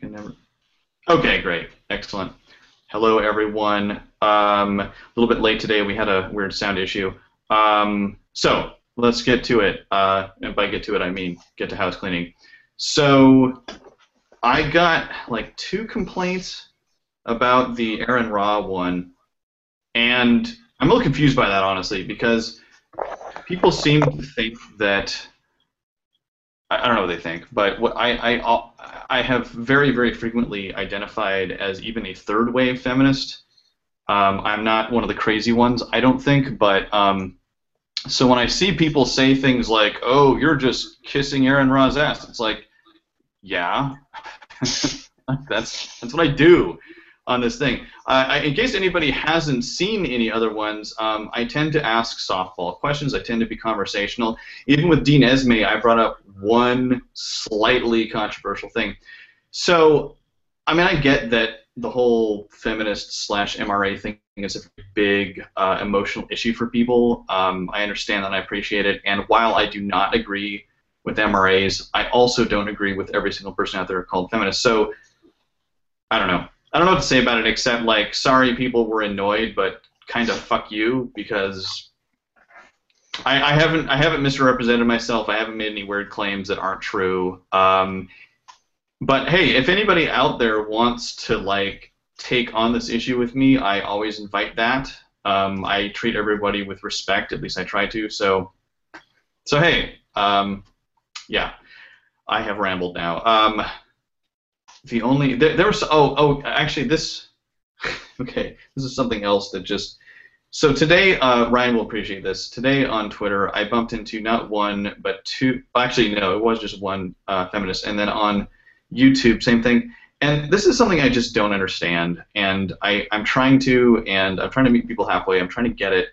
Can never. Okay, great, excellent. Hello, everyone. Um, a little bit late today. We had a weird sound issue. Um, so let's get to it. Uh, and by get to it, I mean get to house cleaning. So I got like two complaints about the Aaron Ra one, and I'm a little confused by that honestly because people seem to think that I, don't know what they think, but what I, I I have very very frequently identified as even a third wave feminist. Um, I'm not one of the crazy ones, I don't think, but um, so when I see people say things like, "Oh, you're just kissing Aaron Ra's ass," it's like, yeah, that's that's what I do on this thing. Uh, I, in case anybody hasn't seen any other ones, um, I tend to ask softball questions. I tend to be conversational. Even with Dean Esmay, I brought up one slightly controversial thing. So, I mean, I get that the whole feminist slash MRA thing is a big uh, emotional issue for people. Um, I understand that. I appreciate it. And while I do not agree with MRAs, I also don't agree with every single person out there called feminist. So, I don't know. I don't know what to say about it except like, sorry, people were annoyed, but kind of fuck you because I, I haven't I haven't misrepresented myself. I haven't made any weird claims that aren't true. Um, but hey, if anybody out there wants to like take on this issue with me, I always invite that. Um, I treat everybody with respect. At least I try to. So, so hey, um, yeah, I have rambled now. The only there, there was oh oh actually this okay this is something else that just so today uh, Ryan will appreciate this. Today on Twitter I bumped into not one but two actually no it was just one uh, feminist. And then on YouTube same thing. And this is something I just don't understand. And I I'm trying to and I'm trying to meet people halfway. I'm trying to get it.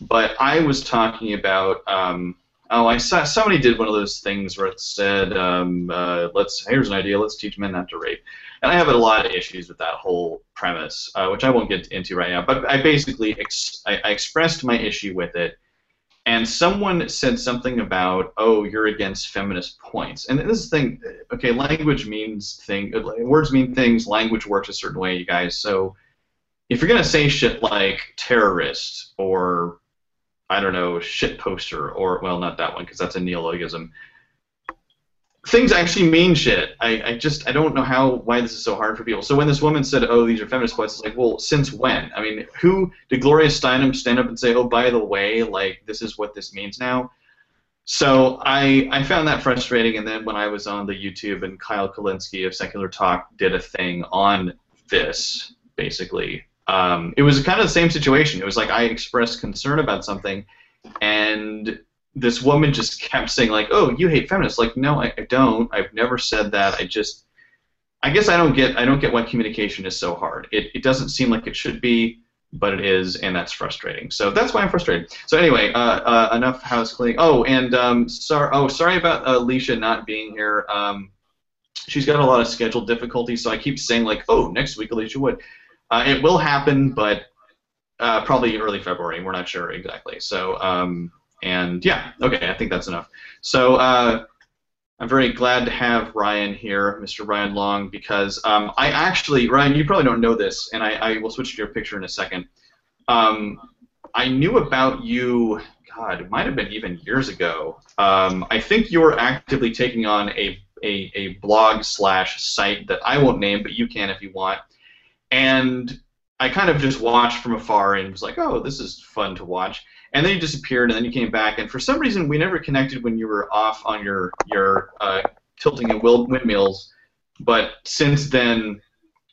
But I was talking about um, Oh, I saw somebody did one of those things where it said, um, uh, "Let's here's an idea. Let's teach men not to rape." And I have a lot of issues with that whole premise, uh, which I won't get into right now. But I basically ex- I, I expressed my issue with it, and someone said something about, "Oh, you're against feminist points." And this thing. Okay, language means thing. Words mean things. Language works a certain way, you guys. So if you're gonna say shit like terrorist or I don't know, shit poster, or well, not that one because that's a neologism. Things actually mean shit. I, I just I don't know how why this is so hard for people. So when this woman said, "Oh, these are feminist quotes," it's like, well, since when? I mean, who did Gloria Steinem stand up and say, "Oh, by the way, like this is what this means now"? So I I found that frustrating, and then when I was on the YouTube and Kyle Kulinski of Secular Talk did a thing on this, basically, um, it was kind of the same situation. It was like I expressed concern about something, and this woman just kept saying like, "Oh, you hate feminists." Like, no, I, I don't. I've never said that. I just, I guess I don't get. I don't get why communication is so hard. It it doesn't seem like it should be, but it is, and that's frustrating. So that's why I'm frustrated. So anyway, uh, uh, enough house cleaning. Oh, and um, sorry. Oh, sorry about Alicia not being here. Um, she's got a lot of schedule difficulties, so I keep saying like, "Oh, next week Alicia would." Uh, it will happen, but uh, probably early February. We're not sure exactly. So, um, and yeah, okay, I think that's enough. So, uh, I'm very glad to have Ryan here, Mr. Ryan Long, because um, I actually, Ryan, you probably don't know this, and I, I will switch to your picture in a second. Um, I knew about you, God, it might have been even years ago. Um, I think you were actively taking on a, a, a blog slash site that I won't name, but you can if you want and I kind of just watched from afar and was like, oh, this is fun to watch. And then you disappeared, and then you came back, and for some reason we never connected when you were off on your your uh, tilting and windmills. But since then,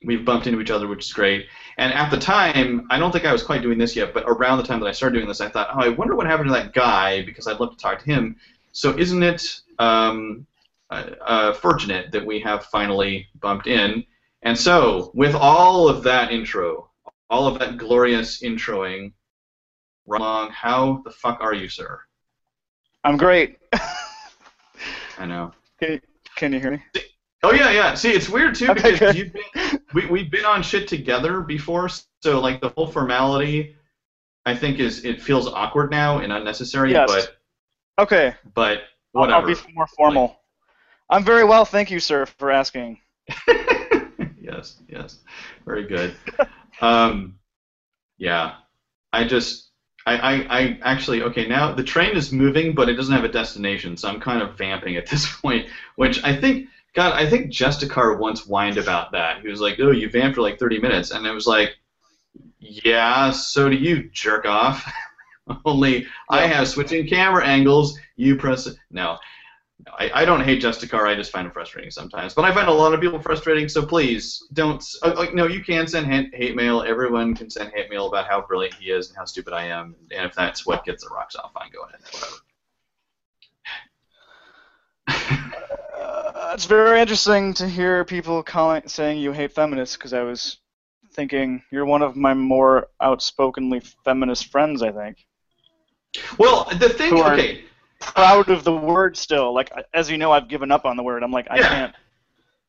we've bumped into each other, which is great. And at the time, I don't think I was quite doing this yet, but around the time that I started doing this, I thought, oh, I wonder what happened to that guy because I'd love to talk to him. So isn't it um, uh, uh, fortunate that we have finally bumped in? And so, with all of that intro, all of that glorious introing, Long, how the fuck are you, sir? I'm great. I know. Can you, can you hear me? Oh yeah, yeah. See, it's weird too because okay, you've been, we we've been on shit together before, so like the whole formality, I think is it feels awkward now and unnecessary. Yes. But okay. But whatever. I'll, I'll be more formal. Like, I'm very well, thank you, sir, for asking. yes, yes. Very good. um, yeah, I just, I, I, I actually, okay, now the train is moving, but it doesn't have a destination, so I'm kind of vamping at this point, which I think, God, I think Justicar once whined about that. He was like, oh, you vamped for like 30 minutes, and it was like, yeah, so do you, jerk off. Only I have switching camera angles. You press it. No, I, I don't hate Justicar. I just find it frustrating sometimes. But I find a lot of people frustrating. So please don't. Uh, like, no, you can send hate, hate mail. Everyone can send hate mail about how brilliant he is and how stupid I am. And if that's what gets the rocks off, fine, go ahead. Whatever. uh, it's very interesting to hear people saying you hate feminists because I was thinking you're one of my more outspokenly feminist friends. I think. Well, the thing, are- okay, Proud of the word still. Like as you know, I've given up on the word. I'm like I Yeah. can't.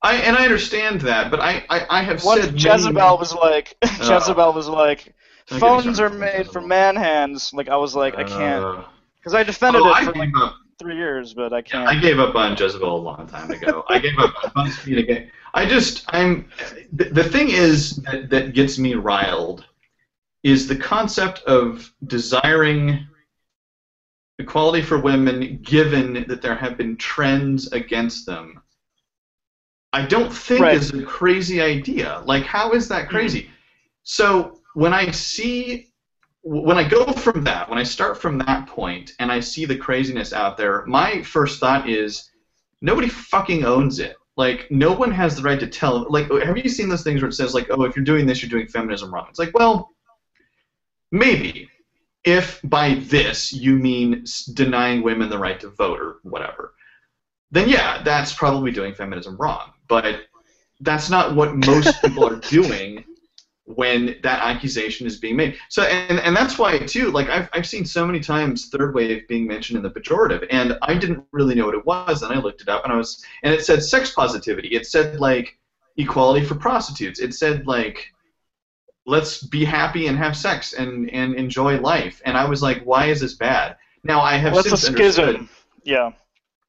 I and I understand that, but I I, I have Once said many- Jezebel was like, Jezebel was like, Don't get me phones are made for man hands. Like I was like, I can't, Uh, because I defended oh, it for like up. three years, but I can't. I gave up on Jezebel a long time ago. I gave up on BuzzFeed again. I just I'm the, the thing is that, that gets me riled is the concept of desiring equality for women given that there have been trends against them. I don't think Right. is a crazy idea. Like how is that mm-hmm. crazy? So when I see when I go from that, when I start from that point and I see the craziness out there, my first thought is nobody fucking owns it. Like no one has the right to tell. Like have you seen those things where it says like, oh, if you're doing this, you're doing feminism wrong? It's like, well, maybe if by this you mean denying women the right to vote or whatever, then yeah, that's probably doing feminism wrong. But that's not what most people are doing when that accusation is being made. So and, and that's why too, like I've I've seen so many times third wave being mentioned in the pejorative, and I didn't really know what it was, and I looked it up, and I was and it said sex positivity. It said like equality for prostitutes. It said like let's be happy and have sex and and enjoy life. And I was like, why is this bad? Now I have What's a since understood. schism? Yeah.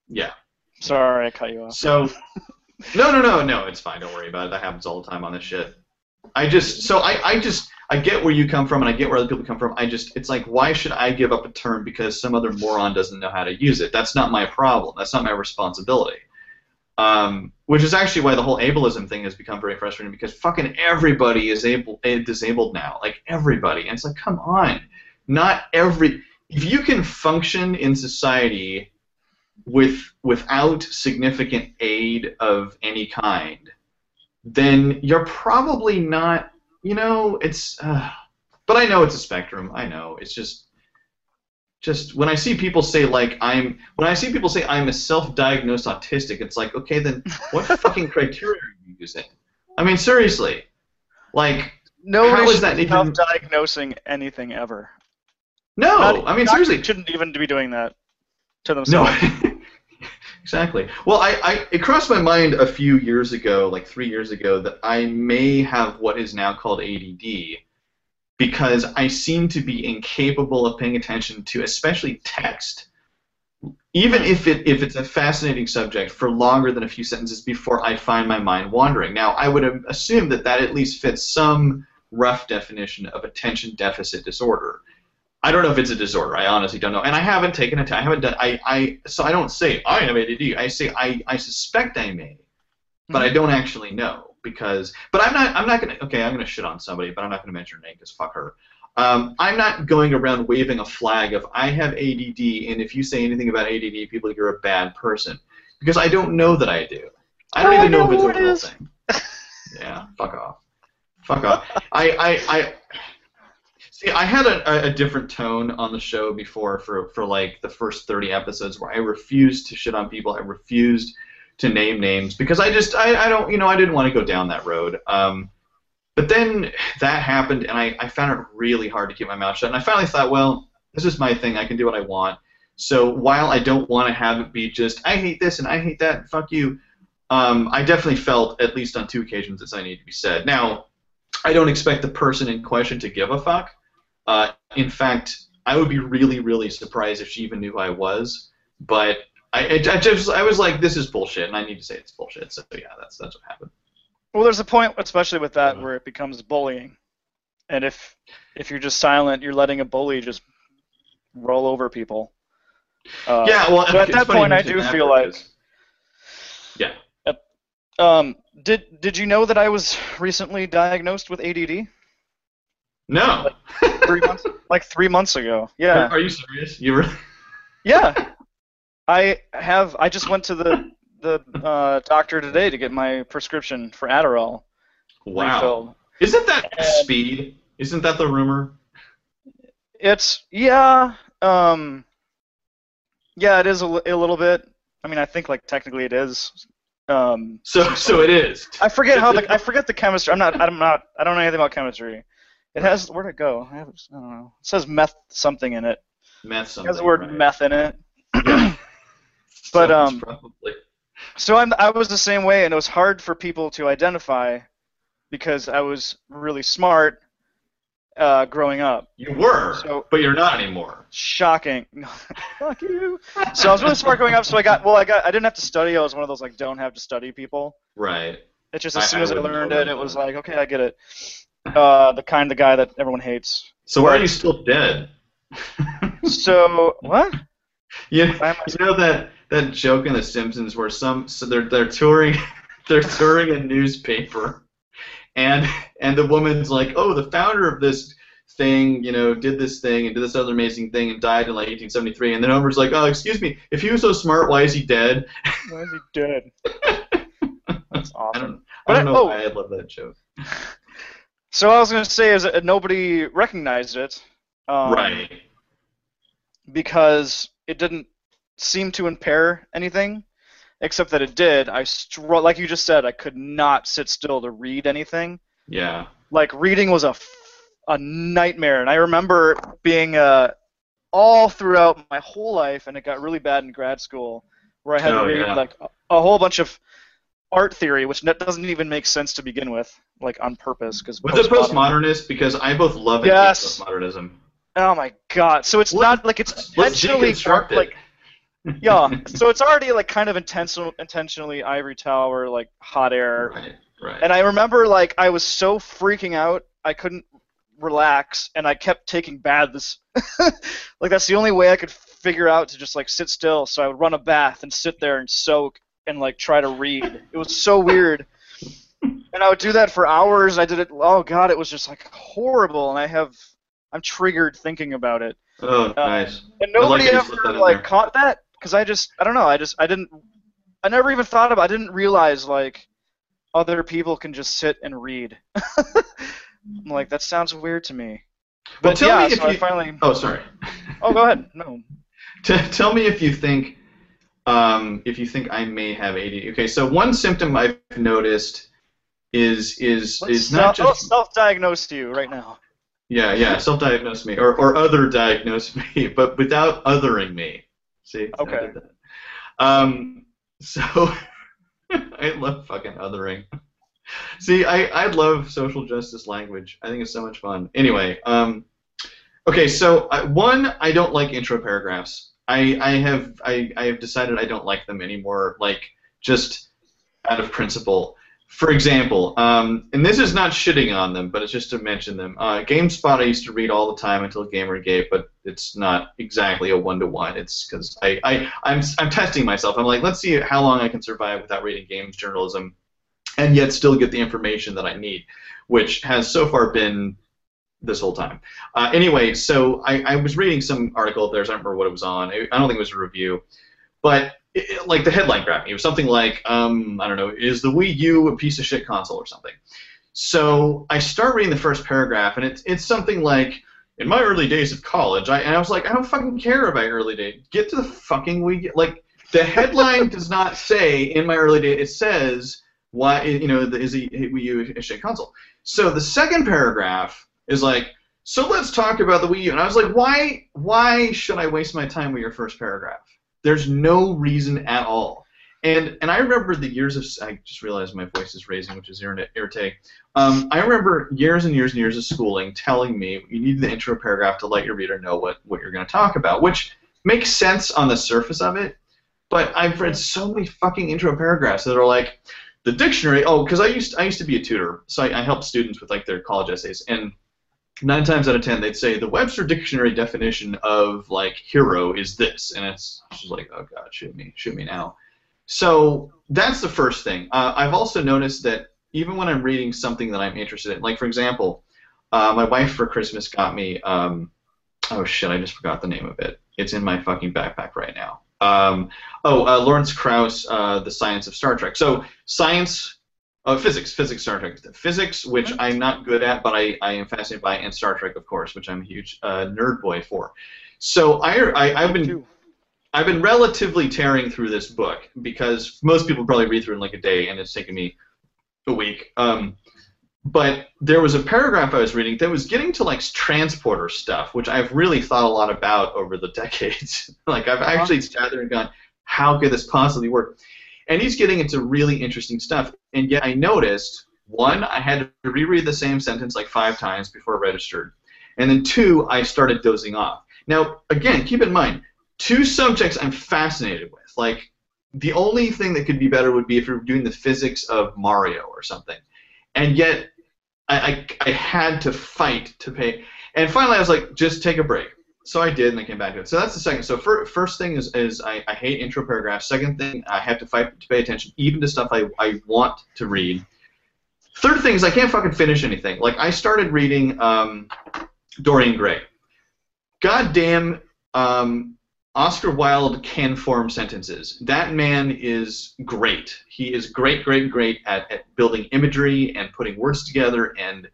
Yeah. Sorry, I cut you off. So, no, no, no, no. It's fine. Don't worry about it. That happens all the time on this shit. I just, so I, I just, I get where you come from, and I get where other people come from. I just, it's like, why should I give up a term because some other moron doesn't know how to use it? That's not my problem. That's not my responsibility. Um, which is actually why the whole ableism thing has become very frustrating because fucking everybody is able, eh, disabled now. Like everybody, and it's like, come on, not every. If you can function in society with without significant aid of any kind, then you're probably not. You know, it's. Uh, but I know it's a spectrum. I know it's just. Just when I see people say like I'm, when I see people say I'm a self-diagnosed autistic, it's like okay, then what fucking criteria are you using? I mean, seriously, like no How is that even- self-diagnosing anything ever. no. Not- I mean, seriously, shouldn't even be doing that to No, exactly. Well, I, I it crossed my mind a few years ago, like three years ago, that I may have what is now called ADD, because I seem to be incapable of paying attention to, especially text, even if it if it's a fascinating subject, for longer than a few sentences before I find my mind wandering. Now, I would assume that that at least fits some rough definition of attention deficit disorder. I don't know if it's a disorder. I honestly don't know, and I haven't taken a t- I haven't done. I, I so I don't say I have ADD. I say I, I suspect I may, but I mm-hmm. don't actually know because. But I'm not. I'm not gonna. Okay, I'm gonna shit on somebody, but I'm not gonna mention her name because fuck her. Um, I'm not going around waving a flag of I have ADD, and if you say anything about ADD, people think you're a bad person because I don't know that I do. I don't I even know, know if it's a real thing. yeah, fuck off. Fuck off. I, I, I see. I had a, a different tone on the show before for for like the first thirty episodes where I refused to shit on people. I refused to name names because I just I, I don't you know I didn't want to go down that road. Um, but then that happened and I, I found it really hard to keep my mouth shut. And I finally thought, well, this is my thing. I can do what I want. So while I don't want to have it be just I hate this and I hate that, fuck you. Um, I definitely felt at least on two occasions that I need to be said. Now, I don't expect the person in question to give a fuck. Uh, in fact, I would be really, really surprised if she even knew who I was. But I, I, I just, I was like, this is bullshit, and I need to say it's bullshit. So yeah, that's that's what happened. Well, there's a point, especially with that, where it becomes bullying, and if if you're just silent, you're letting a bully just roll over people. Uh, yeah, well, so at that point, I do feel like- Yeah. Um, did did you know that I was recently diagnosed with ADD? No. Three months, like three months ago. Yeah, Are you serious? You were. yeah. I have. I just went to the the uh, doctor today to get my prescription for Adderall Wow. refilled. Isn't that And- speed? Isn't that the rumor? It's yeah. Um, yeah, it is a, a little bit. I mean, I think like technically it is. Um, So, so it is. I forget how the I forget the chemistry. I'm not. I'm not. I don't know anything about chemistry. It has where'd it go? I, have, I don't know. It says meth something in it. Meth It something. has the word right. meth in it. But, um, probably. So I'm, I was the same way, and it was hard for people to identify because I was really smart uh, growing up. You were, So- but you're not anymore. Shocking. Fuck you. So I was really smart growing up. So I got well. I got. I didn't have to study. I was one of those like don't have to study people. Right. It's just I- as soon as I wouldn't learned it, it was like okay, I get it. Uh, the kind of guy that everyone hates. So why are you still dead? So what? you, I- you know that that joke in The Simpsons where some so they're they're touring they're touring a newspaper, and and the woman's like, oh, the founder of this thing, you know, did this thing and did this other amazing thing and died in like 1873, and then Homer's like, oh, excuse me, if he was so smart, why is he dead? Why is he dead? That's I awesome. don't I don't I- know oh. why I love that joke. So what I was gonna say is that nobody recognized it. Um, right. because it didn't seem to impair anything, except that it did. I str- like you just said, I could not sit still to read anything. Yeah. Like reading was a, f- a nightmare, and I remember being uh, all throughout my whole life, and it got really bad in grad school, where I had Oh, to read yeah. like a, a whole bunch of art theory, which doesn't even make sense to begin with, like on purpose, because Was it postmodernist? Because I both love and hate postmodernism. Oh my god! So it's Let's- not like it's intentionally like yeah. So it's already like kind of intentional, intentionally ivory tower, like hot air. Right. Right. And I remember like I was so freaking out, I couldn't relax, and I kept taking baths. like that's the only way I could figure out to just like sit still. So I would run a bath and sit there and soak and like try to read. It was so weird. And I would do that for hours. I did it. Oh god, it was just like horrible. And I have, I'm triggered thinking about it. oh, uh, nice. And like nobody that you slipped that ever like there. caught that because I just I don't know I just I didn't I never even thought about I didn't realize like other people can just sit and read. I'm like that sounds weird to me. Well, But tell yeah, me if so I you- finally Oh, sorry. oh go ahead no T- tell me if you think um, if you think I may have ADD. Okay, so one symptom I've noticed is is let's is not self, just self-diagnose you right now. yeah yeah self-diagnose me or or other diagnose me, but without othering me. See? Okay. Um. So I love fucking othering. See, I, I love social justice language. I think it's so much fun. Anyway, um, okay, so uh, one, I don't like intro paragraphs. I, I have I, I have decided I don't like them anymore. Like just out of principle. For example, um, and this is not shitting on them, but it's just to mention them. Uh, GameSpot I used to read all the time until Gamergate, but it's not exactly a one to one. It's because I, I I'm I'm testing myself. I'm like, let's see how long I can survive without reading games journalism, and yet still get the information that I need, which has so far been this whole time. Uh, anyway, so I, I was reading some article of theirs. I don't remember what it was on. I I don't think it was a review, but it, like the headline grabbed me. It was something like, um, I don't know, is the Wii U a piece of shit console or something? So I start reading the first paragraph, and it's it's something like, in my early days of college, I and I was like, I don't fucking care about early days. Get to the fucking Wii. U. Like the headline does not say in my early days. It says why you know the, is the Wii U a shit console. So the second paragraph is like, so let's talk about the Wii U. And I was like, why why should I waste my time with your first paragraph? There's no reason at all. And and I remember the years of I just realized my voice is raising, which is irrit- irritating. Um, I remember years and years and years of schooling telling me you need the intro paragraph to let your reader know what, what you're going to talk about, which makes sense on the surface of it. But I've read so many fucking intro paragraphs that are like, the dictionary. Oh, because I used I used to be a tutor, so I, I helped students with like their college essays, and nine times out of ten they'd say the Webster dictionary definition of like hero is this, and it's just like oh god, shoot me, shoot me now. So that's the first thing. Uh, I've also noticed that even when I'm reading something that I'm interested in, like for example, uh, my wife for Christmas got me. Um, oh shit, I just forgot the name of it. It's in my fucking backpack right now. Um, oh, uh, Lawrence Krauss, uh, The Science of Star Trek. So science, uh, physics, physics, Star Trek, physics, which I'm not good at, but I, I am fascinated by, and Star Trek, of course, which I'm a huge uh, nerd boy for. So I, I I've been. I've been relatively tearing through this book because most people probably read through it in like a day, and it's taken me a week. Um, but there was a paragraph I was reading that was getting to like transporter stuff, which I've really thought a lot about over the decades. like I've Uh-huh. actually sat there and gone, how could this possibly work? And he's getting into really interesting stuff. And yet I noticed one, I had to reread the same sentence like five times before registered, and then two, I started dozing off. Now again, keep in mind, two subjects I'm fascinated with. Like the only thing that could be better would be if you were doing the physics of Mario or something. And yet, I, I, I had to fight to pay. And finally, I was like, just take a break. So I did, and I came back to it. So that's the second. So fir- first thing is, is I, I hate intro paragraphs. Second thing, I have to fight to pay attention, even to stuff I, I want to read. Third thing is I can't fucking finish anything. Like I started reading um, Dorian Gray. Goddamn, um, Oscar Wilde can form sentences. That man is great. He is great, great, great at, at building imagery and putting words together. And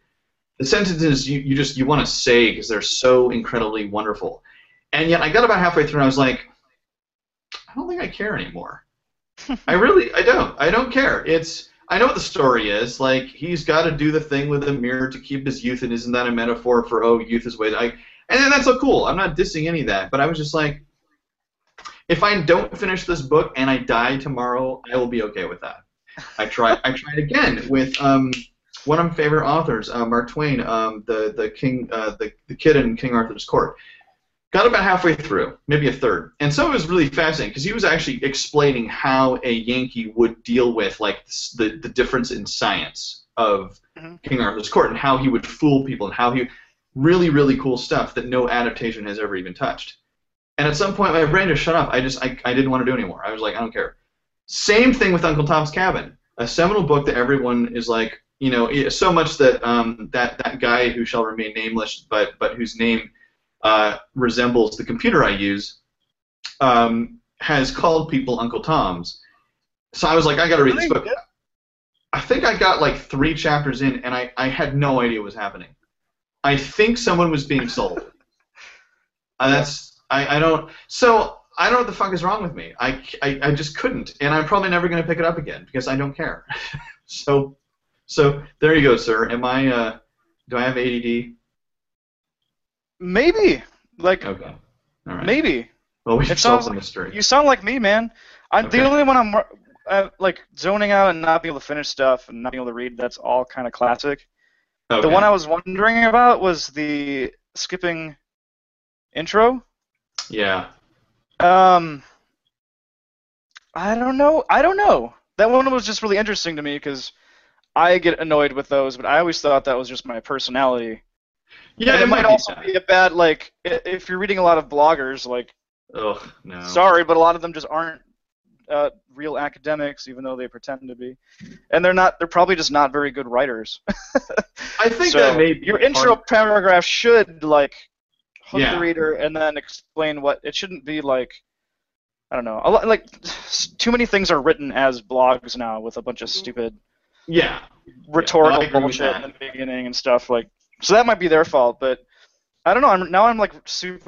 the sentences you, you just you want to say because they're so incredibly wonderful. And yet I got about halfway through and I was like, I don't think I care anymore. I really I don't. I don't care. It's I know what the story is. Like he's got to do the thing with the mirror to keep his youth, and isn't that a metaphor for oh youth is way? I and then that's so cool. I'm not dissing any of that, but I was just like, if I don't finish this book and I die tomorrow, I will be okay with that. I try. I tried again with um, one of my favorite authors, uh, Mark Twain, um, the the king, uh, the the kid in King Arthur's court. Got about halfway through, maybe a third, and so it was really fascinating because he was actually explaining how a Yankee would deal with like the the difference in science of Mhm. King Arthur's court and how he would fool people and how he really really cool stuff that no adaptation has ever even touched. And at some point, my brain just shut off. I just I, I didn't want to do anymore. I was like, I don't care. Same thing with Uncle Tom's Cabin, a seminal book that everyone is like, you know, so much that um, that that guy who shall remain nameless, but but whose name uh, resembles the computer I use, um, has called people Uncle Toms. So I was like, I got to read this book. I think I got like three chapters in, and I, I had no idea what was happening. I think someone was being sold. Uh, that's I, I don't. So I don't know what the fuck is wrong with me. I, I, I just couldn't, and I'm probably never going to pick it up again because I don't care. so so there you go, sir. Am I? Uh, do I have ADD? Maybe. Like Okay. All right. maybe. Well, we It solved sounds the like mystery. you sound like me, man. I'm Okay. the only one I'm uh, like zoning out and not being able to finish stuff and not being able to read. That's all kind of classic. Okay. The one I was wondering about was the skipping intro. yeah. Um, I don't know. I don't know. That one was just really interesting to me because I get annoyed with those, but I always thought that was just my personality. Yeah. and it, might be also that. be a bad like if you're reading a lot of bloggers, like Ugh, no. sorry, but a lot of them just aren't uh, real academics, even though they pretend to be, and they're not. They're probably just not very good writers. I think so that maybe your intro of- paragraph should like hook Yeah. the reader and then explain what it shouldn't be like. I don't know. A lot, like too many things are written as blogs now with a bunch of stupid Yeah. rhetorical with bullshit in the beginning and stuff like. So that might be their fault, but I don't know. I'm now I'm like super